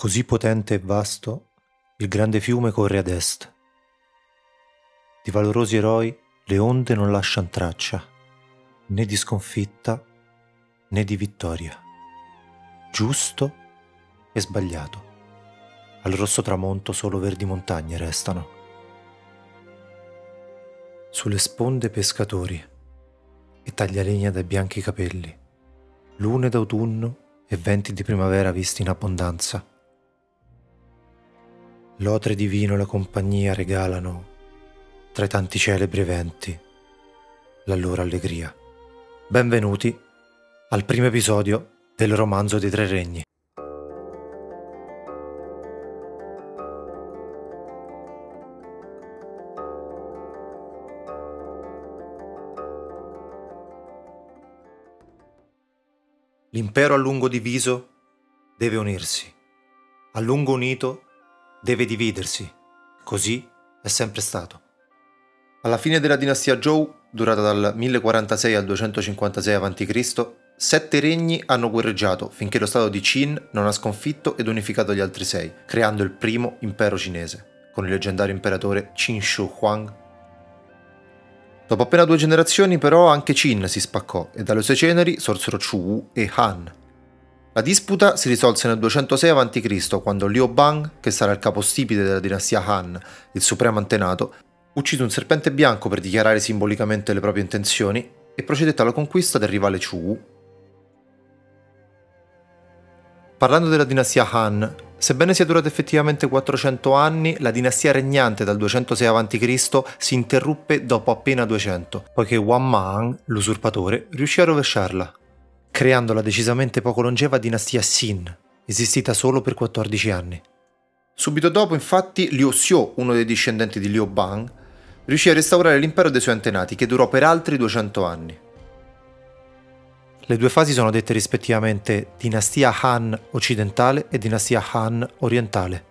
Così potente e vasto, il grande fiume corre ad est. Di valorosi eroi le onde non lasciano traccia, né di sconfitta né di vittoria. Giusto e sbagliato. Al rosso tramonto solo verdi montagne restano. Sulle sponde pescatori e taglialegna dai bianchi capelli, lune d'autunno e venti di primavera visti in abbondanza L'otre divino e la compagnia regalano, tra i tanti celebri eventi, la loro allegria. Benvenuti al primo episodio del romanzo dei tre regni. L'impero a lungo diviso deve unirsi. A lungo unito deve dividersi. Così è sempre stato. Alla fine della dinastia Zhou, durata dal 1046 al 256 a.C., sette regni hanno guerreggiato finché lo stato di Qin non ha sconfitto ed unificato gli altri sei, creando il primo impero cinese, con il leggendario imperatore Qin Shi Huang. Dopo appena due generazioni però anche Qin si spaccò e dalle sue ceneri sorsero Chu e Han, la disputa si risolse nel 206 a.C. quando Liu Bang, che sarà il capostipite della dinastia Han, il supremo antenato, uccise un serpente bianco per dichiarare simbolicamente le proprie intenzioni e procedette alla conquista del rivale Chu. Parlando della dinastia Han, sebbene sia durata effettivamente 400 anni, la dinastia regnante dal 206 a.C. si interruppe dopo appena 200, poiché Wang Mang, l'usurpatore, riuscì a rovesciarla creando la decisamente poco longeva dinastia Xin, esistita solo per 14 anni. Subito dopo, infatti, Liu Xiu, uno dei discendenti di Liu Bang, riuscì a restaurare l'impero dei suoi antenati, che durò per altri 200 anni. Le due fasi sono dette rispettivamente dinastia Han occidentale e dinastia Han orientale.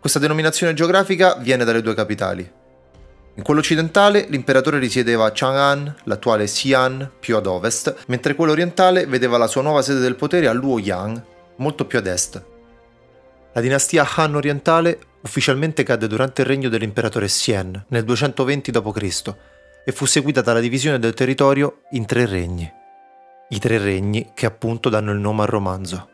Questa denominazione geografica viene dalle due capitali, in quello occidentale l'imperatore risiedeva a Chang'an, l'attuale Xi'an, più ad ovest, mentre quello orientale vedeva la sua nuova sede del potere a Luoyang, molto più ad est. La dinastia Han orientale ufficialmente cadde durante il regno dell'imperatore Xian nel 220 d.C. e fu seguita dalla divisione del territorio in tre regni. I tre regni che appunto danno il nome al romanzo.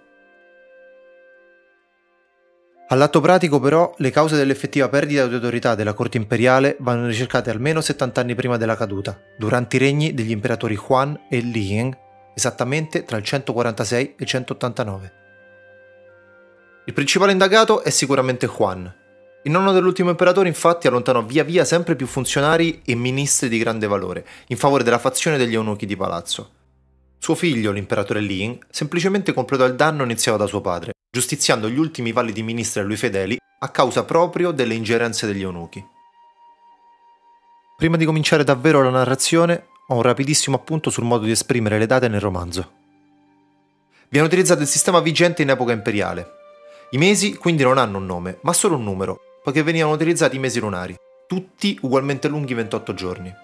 All'atto pratico però le cause dell'effettiva perdita di autorità della corte imperiale vanno ricercate almeno 70 anni prima della caduta, durante i regni degli imperatori Huan e Liying, esattamente tra il 146 e il 189. Il principale indagato è sicuramente Huan. Il nonno dell'ultimo imperatore infatti allontanò via via sempre più funzionari e ministri di grande valore, in favore della fazione degli eunuchi di palazzo. Suo figlio, l'imperatore Liying, semplicemente completò il danno iniziato da suo padre, giustiziando gli ultimi validi ministri a lui fedeli a causa proprio delle ingerenze degli eunuchi. Prima di cominciare davvero la narrazione, ho un rapidissimo appunto sul modo di esprimere le date nel romanzo. Viene utilizzato il sistema vigente in epoca imperiale. I mesi quindi non hanno un nome, ma solo un numero, poiché venivano utilizzati i mesi lunari, tutti ugualmente lunghi 28 giorni.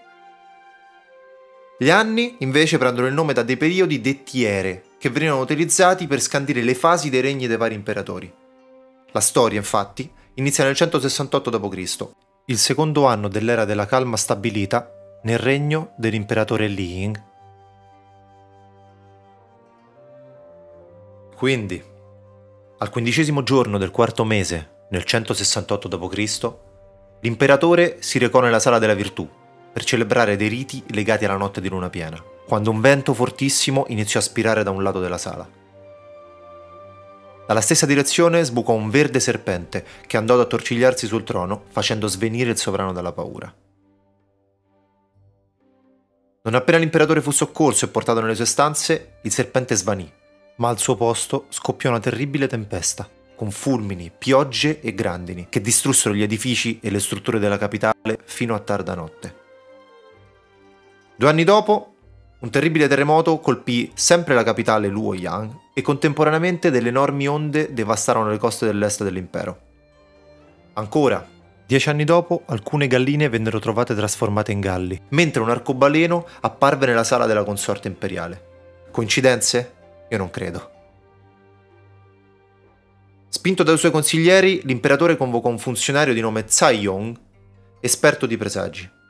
Gli anni invece prendono il nome da dei periodi detti ere, che venivano utilizzati per scandire le fasi dei regni dei vari imperatori. La storia, infatti, inizia nel 168 d.C., il secondo anno dell'era della calma stabilita nel regno dell'imperatore Li Ying. Quindi, al quindicesimo giorno del quarto mese, nel 168 d.C., l'imperatore si recò nella sala della virtù per celebrare dei riti legati alla notte di luna piena, quando un vento fortissimo iniziò a spirare da un lato della sala. Dalla stessa direzione sbucò un verde serpente che andò ad attorcigliarsi sul trono, facendo svenire il sovrano dalla paura. Non appena l'imperatore fu soccorso e portato nelle sue stanze, il serpente svanì, ma al suo posto scoppiò una terribile tempesta, con fulmini, piogge e grandini, che distrussero gli edifici e le strutture della capitale fino a tarda notte. Due anni dopo, un terribile terremoto colpì sempre la capitale Luoyang e contemporaneamente delle enormi onde devastarono le coste dell'est dell'impero. Ancora, dieci anni dopo, alcune galline vennero trovate trasformate in galli, mentre un arcobaleno apparve nella sala della consorte imperiale. Coincidenze? Io non credo. Spinto dai suoi consiglieri, l'imperatore convocò un funzionario di nome Tsai Yong, esperto di presagi.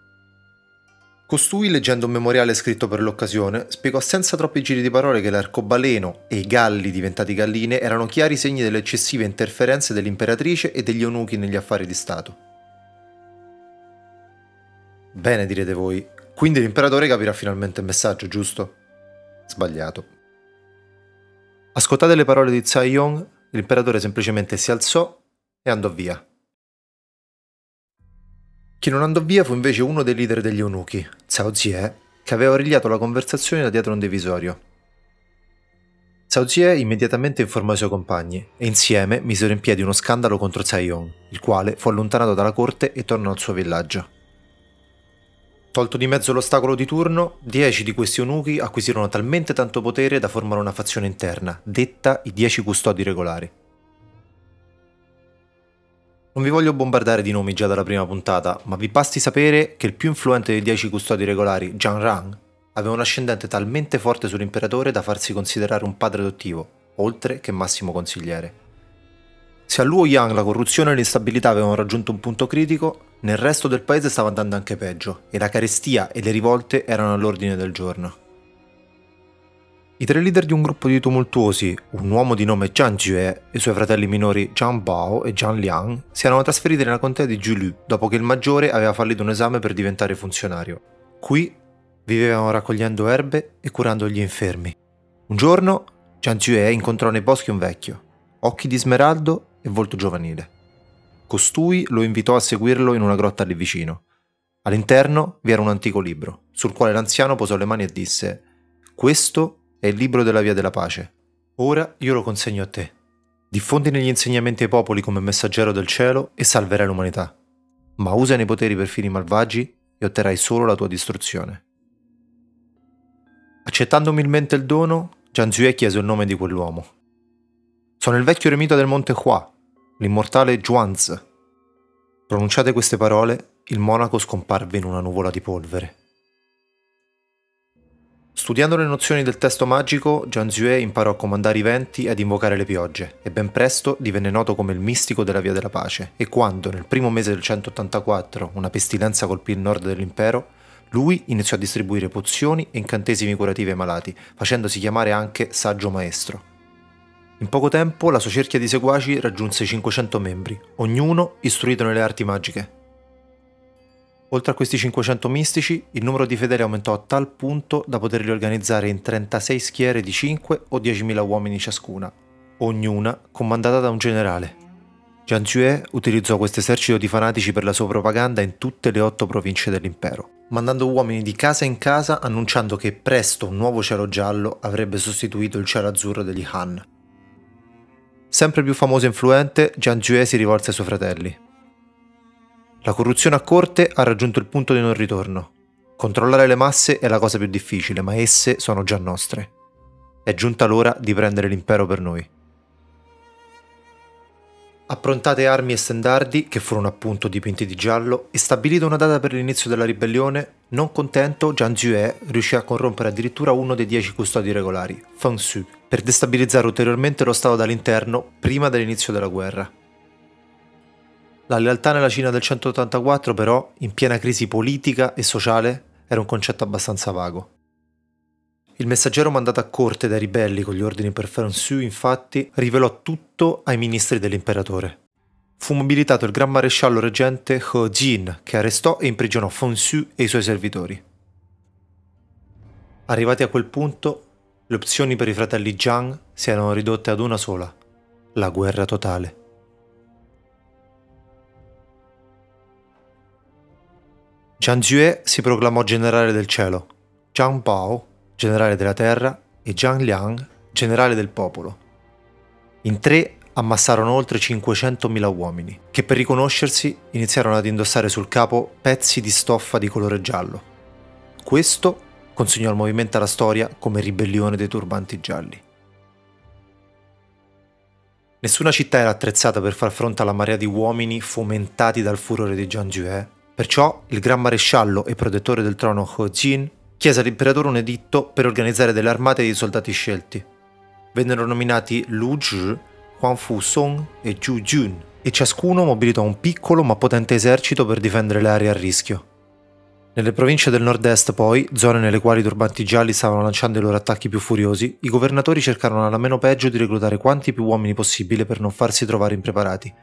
Costui, leggendo un memoriale scritto per l'occasione, spiegò senza troppi giri di parole che l'arcobaleno e i galli diventati galline erano chiari segni delle eccessive interferenze dell'imperatrice e degli eunuchi negli affari di Stato. Bene, direte voi, quindi l'imperatore capirà finalmente il messaggio, giusto? Sbagliato. Ascoltate le parole di Tsai Yong, l'imperatore semplicemente si alzò e andò via. Chi non andò via fu invece uno dei leader degli eunuchi, Cao Zie, che aveva origliato la conversazione da dietro un divisorio. Cao Zie immediatamente informò i suoi compagni e insieme misero in piedi uno scandalo contro Tsai Yong, il quale fu allontanato dalla corte e tornò al suo villaggio. Tolto di mezzo l'ostacolo di turno, dieci di questi eunuchi acquisirono talmente tanto potere da formare una fazione interna, detta i Dieci Custodi Regolari. Non vi voglio bombardare di nomi già dalla prima puntata, ma vi basti sapere che il più influente dei Dieci Custodi Regolari, Zhang Rang, aveva un ascendente talmente forte sull'imperatore da farsi considerare un padre adottivo, oltre che massimo consigliere. Se a Luo Yang la corruzione e l'instabilità avevano raggiunto un punto critico, nel resto del paese stava andando anche peggio e la carestia e le rivolte erano all'ordine del giorno. I tre leader di un gruppo di tumultuosi, un uomo di nome Zhang Jue e i suoi fratelli minori Zhang Bao e Zhang Liang, si erano trasferiti nella contea di Julu dopo che il maggiore aveva fallito un esame per diventare funzionario. Qui vivevano raccogliendo erbe e curando gli infermi. Un giorno Zhang Jue incontrò nei boschi un vecchio, occhi di smeraldo e volto giovanile. Costui lo invitò a seguirlo in una grotta lì vicino. All'interno vi era un antico libro, sul quale l'anziano posò le mani e disse Questo è il libro della via della pace. Ora io lo consegno a te. Diffondine gli insegnamenti ai popoli come messaggero del cielo e salverai l'umanità. Ma usa i poteri per fini malvagi e otterrai solo la tua distruzione. Accettando umilmente il dono, Jianzue chiese il nome di quell'uomo. Sono il vecchio eremita del monte Hua, l'immortale Zhuanzi. Pronunciate queste parole, il monaco scomparve in una nuvola di polvere. Studiando le nozioni del testo magico, Jiang Zue imparò a comandare i venti e ad invocare le piogge, e ben presto divenne noto come il mistico della Via della Pace, e quando, nel primo mese del 184, una pestilenza colpì il nord dell'impero, lui iniziò a distribuire pozioni e incantesimi curativi ai malati, facendosi chiamare anche Saggio Maestro. In poco tempo la sua cerchia di seguaci raggiunse 500 membri, ognuno istruito nelle arti magiche. Oltre a questi 500 mistici, il numero di fedeli aumentò a tal punto da poterli organizzare in 36 schiere di 5 o 10.000 uomini ciascuna, ognuna comandata da un generale. Jiang Zue utilizzò questo esercito di fanatici per la sua propaganda in tutte le otto province dell'impero, mandando uomini di casa in casa annunciando che presto un nuovo cielo giallo avrebbe sostituito il cielo azzurro degli Han. Sempre più famoso e influente, Jiang Jue si rivolse ai suoi fratelli. La corruzione a corte ha raggiunto il punto di non ritorno. Controllare le masse è la cosa più difficile, ma esse sono già nostre. È giunta l'ora di prendere l'impero per noi. Approntate armi e stendardi, che furono appunto dipinti di giallo, e stabilita una data per l'inizio della ribellione, non contento, Jiang Zue riuscì a corrompere addirittura uno dei dieci custodi regolari, Feng Su, per destabilizzare ulteriormente lo Stato dall'interno prima dell'inizio della guerra. La lealtà nella Cina del 184 però, in piena crisi politica e sociale, era un concetto abbastanza vago. Il messaggero mandato a corte dai ribelli con gli ordini per Feng Su, infatti, rivelò tutto ai ministri dell'imperatore. Fu mobilitato il gran maresciallo reggente He Jin, che arrestò e imprigionò Feng Su e i suoi servitori. Arrivati a quel punto, le opzioni per i fratelli Jiang si erano ridotte ad una sola, la guerra totale. Jiang Jue si proclamò generale del cielo, Jiang Bao generale della terra e Jiang Liang generale del popolo. In tre ammassarono oltre 500.000 uomini, che per riconoscersi iniziarono ad indossare sul capo pezzi di stoffa di colore giallo. Questo consegnò al movimento alla storia come ribellione dei turbanti gialli. Nessuna città era attrezzata per far fronte alla marea di uomini fomentati dal furore di Jiang Jue, perciò il gran maresciallo e protettore del trono He Jin chiese all'imperatore un editto per organizzare delle armate di soldati scelti. Vennero nominati Lu Zhi, Huang Fu Song e Zhu Jun, e ciascuno mobilitò un piccolo ma potente esercito per difendere le aree a rischio. Nelle province del nord-est, poi, zone nelle quali i turbanti gialli stavano lanciando i loro attacchi più furiosi, i governatori cercarono alla meno peggio di reclutare quanti più uomini possibile per non farsi trovare impreparati.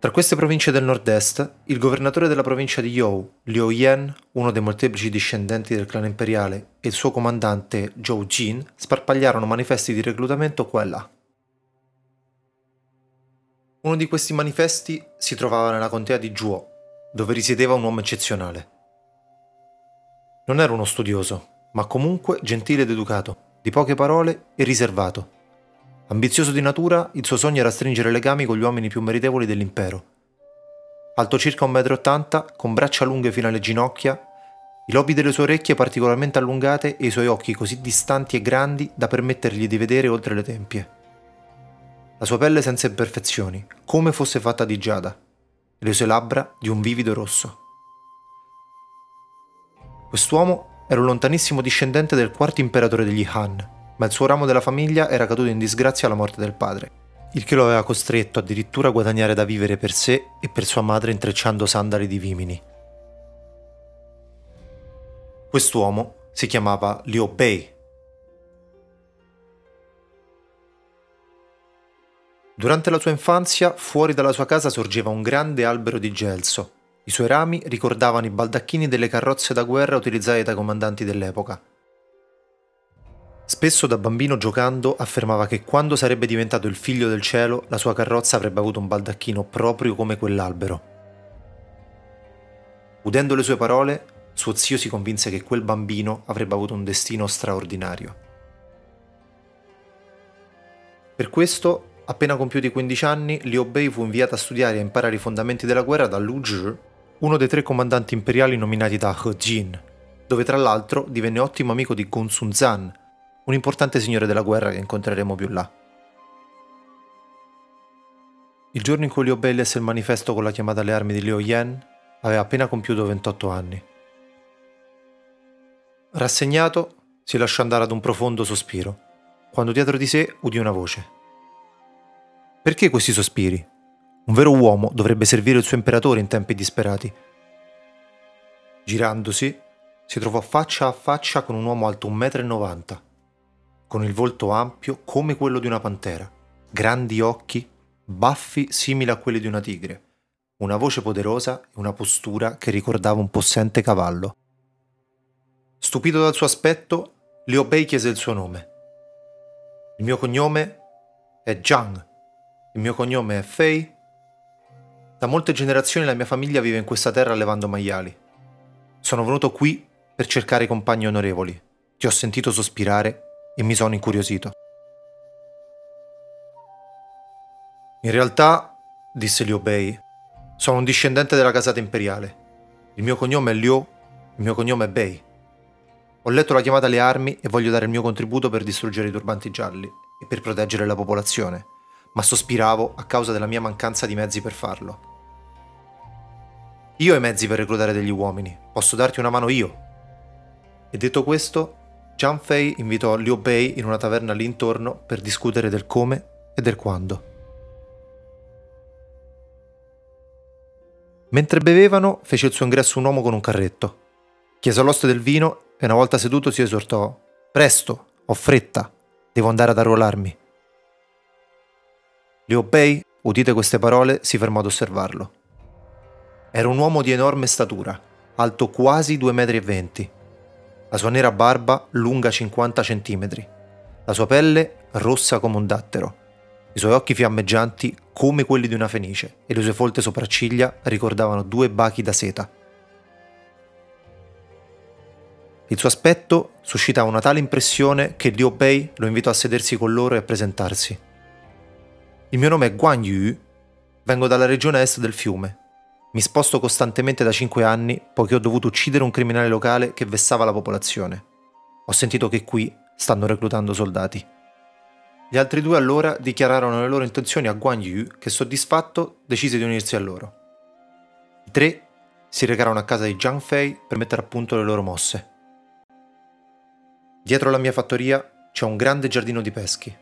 Tra queste province del nord-est, il governatore della provincia di You, Liu Yan, uno dei molteplici discendenti del clan imperiale, e il suo comandante Zhou Jin sparpagliarono manifesti di reclutamento qua e là. Uno di questi manifesti si trovava nella contea di Zhuo, dove risiedeva un uomo eccezionale. Non era uno studioso, ma comunque gentile ed educato, di poche parole e riservato Ambizioso di natura, il suo sogno era stringere legami con gli uomini più meritevoli dell'impero. Alto circa 1,80 m, con braccia lunghe fino alle ginocchia, i lobi delle sue orecchie particolarmente allungate e i suoi occhi così distanti e grandi da permettergli di vedere oltre le tempie. La sua pelle senza imperfezioni, come fosse fatta di giada, e le sue labbra di un vivido rosso. Quest'uomo era un lontanissimo discendente del quarto imperatore degli Han, ma il suo ramo della famiglia era caduto in disgrazia alla morte del padre, il che lo aveva costretto addirittura a guadagnare da vivere per sé e per sua madre intrecciando sandali di vimini. Quest'uomo si chiamava Liu Bei. Durante la sua infanzia, fuori dalla sua casa sorgeva un grande albero di gelso. I suoi rami ricordavano i baldacchini delle carrozze da guerra utilizzate dai comandanti dell'epoca. Spesso da bambino giocando affermava che quando sarebbe diventato il figlio del cielo la sua carrozza avrebbe avuto un baldacchino proprio come quell'albero. Udendo le sue parole, suo zio si convinse che quel bambino avrebbe avuto un destino straordinario. Per questo, appena compiuti 15 anni, Liu Bei fu inviato a studiare e imparare i fondamenti della guerra da Lu Zhi, uno dei tre comandanti imperiali nominati da He Jin, dove tra l'altro divenne ottimo amico di Gun Sun Zan, un importante signore della guerra che incontreremo più là. Il giorno in cui Liu Bei lesse il manifesto con la chiamata alle armi di Liu Yan, aveva appena compiuto 28 anni. Rassegnato, si lasciò andare ad un profondo sospiro, quando dietro di sé udì una voce. Perché questi sospiri? Un vero uomo dovrebbe servire il suo imperatore in tempi disperati. Girandosi, si trovò faccia a faccia con un uomo alto 1,90 m con il volto ampio come quello di una pantera, grandi occhi, baffi simili a quelli di una tigre, una voce poderosa e una postura che ricordava un possente cavallo. Stupito dal suo aspetto, Liu Bei chiese il suo nome. Il mio cognome è Zhang. Il mio cognome è Fei. Da molte generazioni la mia famiglia vive in questa terra allevando maiali. Sono venuto qui per cercare compagni onorevoli. Ti ho sentito sospirare e mi sono incuriosito. In realtà, disse Liu Bei, sono un discendente della casata imperiale. Il mio cognome è Liu, il mio cognome è Bei. Ho letto la chiamata alle armi e voglio dare il mio contributo per distruggere i turbanti gialli e per proteggere la popolazione, ma sospiravo a causa della mia mancanza di mezzi per farlo. Io ho i mezzi per reclutare degli uomini, posso darti una mano io. E detto questo, Zhang Fei invitò Liu Bei in una taverna lì intorno per discutere del come e del quando. Mentre bevevano, fece il suo ingresso un uomo con un carretto. Chiese all'oste del vino e una volta seduto si esortò: Presto, ho fretta, devo andare ad arruolarmi. Liu Bei, udite queste parole, si fermò ad osservarlo. Era un uomo di enorme statura, alto quasi 2,20 metri la sua nera barba lunga 50 cm, la sua pelle rossa come un dattero, i suoi occhi fiammeggianti come quelli di una fenice e le sue folte sopracciglia ricordavano due bachi da seta. Il suo aspetto suscitava una tale impressione che Liu Bei lo invitò a sedersi con loro e a presentarsi. Il mio nome è Guan Yu, vengo dalla regione est del fiume mi sposto costantemente da 5 anni poiché ho dovuto uccidere un criminale locale che vessava la popolazione. Ho sentito che qui stanno reclutando soldati. Gli altri due allora dichiararono le loro intenzioni a Guan Yu che soddisfatto decise di unirsi a loro. I tre si recarono a casa di Zhang Fei per mettere a punto le loro mosse. Dietro la mia fattoria c'è un grande giardino di peschi.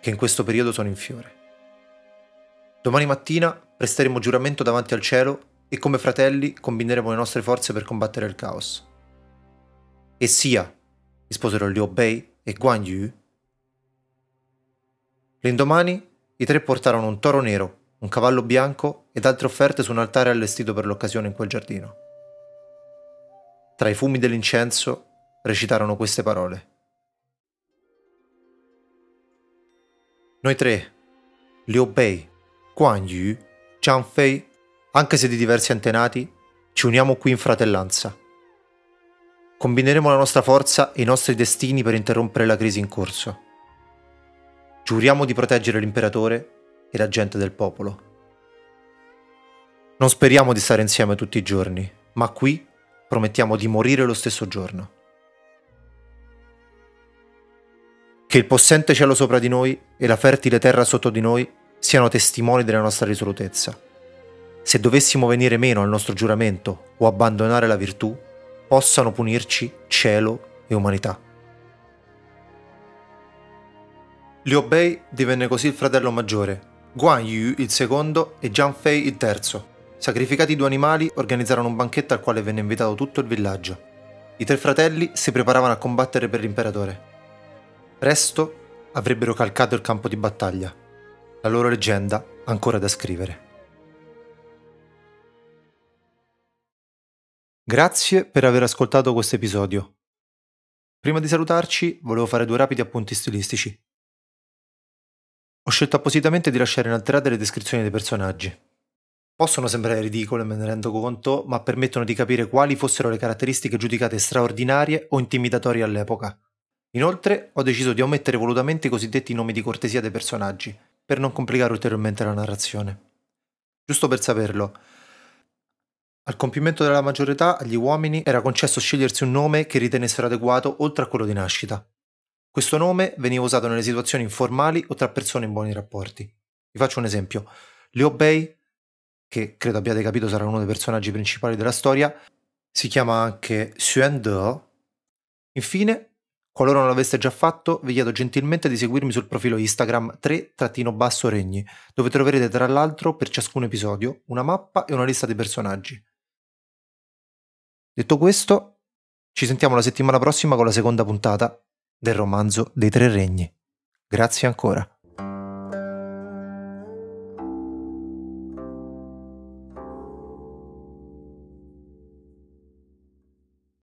che in questo periodo sono in fiore. Domani mattina presteremo giuramento davanti al cielo e come fratelli combineremo le nostre forze per combattere il caos. E sia, risposero Liu Bei e Guan Yu. L'indomani i tre portarono un toro nero, un cavallo bianco ed altre offerte su un altare allestito per l'occasione in quel giardino. Tra i fumi dell'incenso recitarono queste parole. Noi tre, Liu Bei, Guan Yu, Zhang Fei, anche se di diversi antenati, ci uniamo qui in fratellanza. Combineremo la nostra forza e i nostri destini per interrompere la crisi in corso. Giuriamo di proteggere l'imperatore e la gente del popolo. Non speriamo di stare insieme tutti i giorni, ma qui promettiamo di morire lo stesso giorno. Che il possente cielo sopra di noi e la fertile terra sotto di noi siano testimoni della nostra risolutezza. Se dovessimo venire meno al nostro giuramento o abbandonare la virtù, possano punirci cielo e umanità. Liu Bei divenne così il fratello maggiore, Guan Yu il secondo e Zhang Fei il terzo. Sacrificati i due animali, organizzarono un banchetto al quale venne invitato tutto il villaggio. I tre fratelli si preparavano a combattere per l'imperatore. Presto avrebbero calcato il campo di battaglia. La loro leggenda ancora da scrivere. Grazie per aver ascoltato questo episodio. Prima di salutarci, volevo fare due rapidi appunti stilistici. Ho scelto appositamente di lasciare inalterate le descrizioni dei personaggi. Possono sembrare ridicole, me ne rendo conto, ma permettono di capire quali fossero le caratteristiche giudicate straordinarie o intimidatorie all'epoca. Inoltre ho deciso di omettere volutamente i cosiddetti nomi di cortesia dei personaggi, per non complicare ulteriormente la narrazione. Giusto per saperlo, al compimento della maggiore età agli uomini era concesso scegliersi un nome che ritenessero adeguato oltre a quello di nascita. Questo nome veniva usato nelle situazioni informali o tra persone in buoni rapporti. Vi faccio un esempio. Liu Bei, che credo abbiate capito sarà uno dei personaggi principali della storia, si chiama anche Xuan De. Infine, Qualora non l'aveste già fatto, vi chiedo gentilmente di seguirmi sul profilo Instagram 3-regni, dove troverete tra l'altro per ciascun episodio una mappa e una lista di personaggi. Detto questo, ci sentiamo la settimana prossima con la seconda puntata del romanzo dei tre regni. Grazie ancora.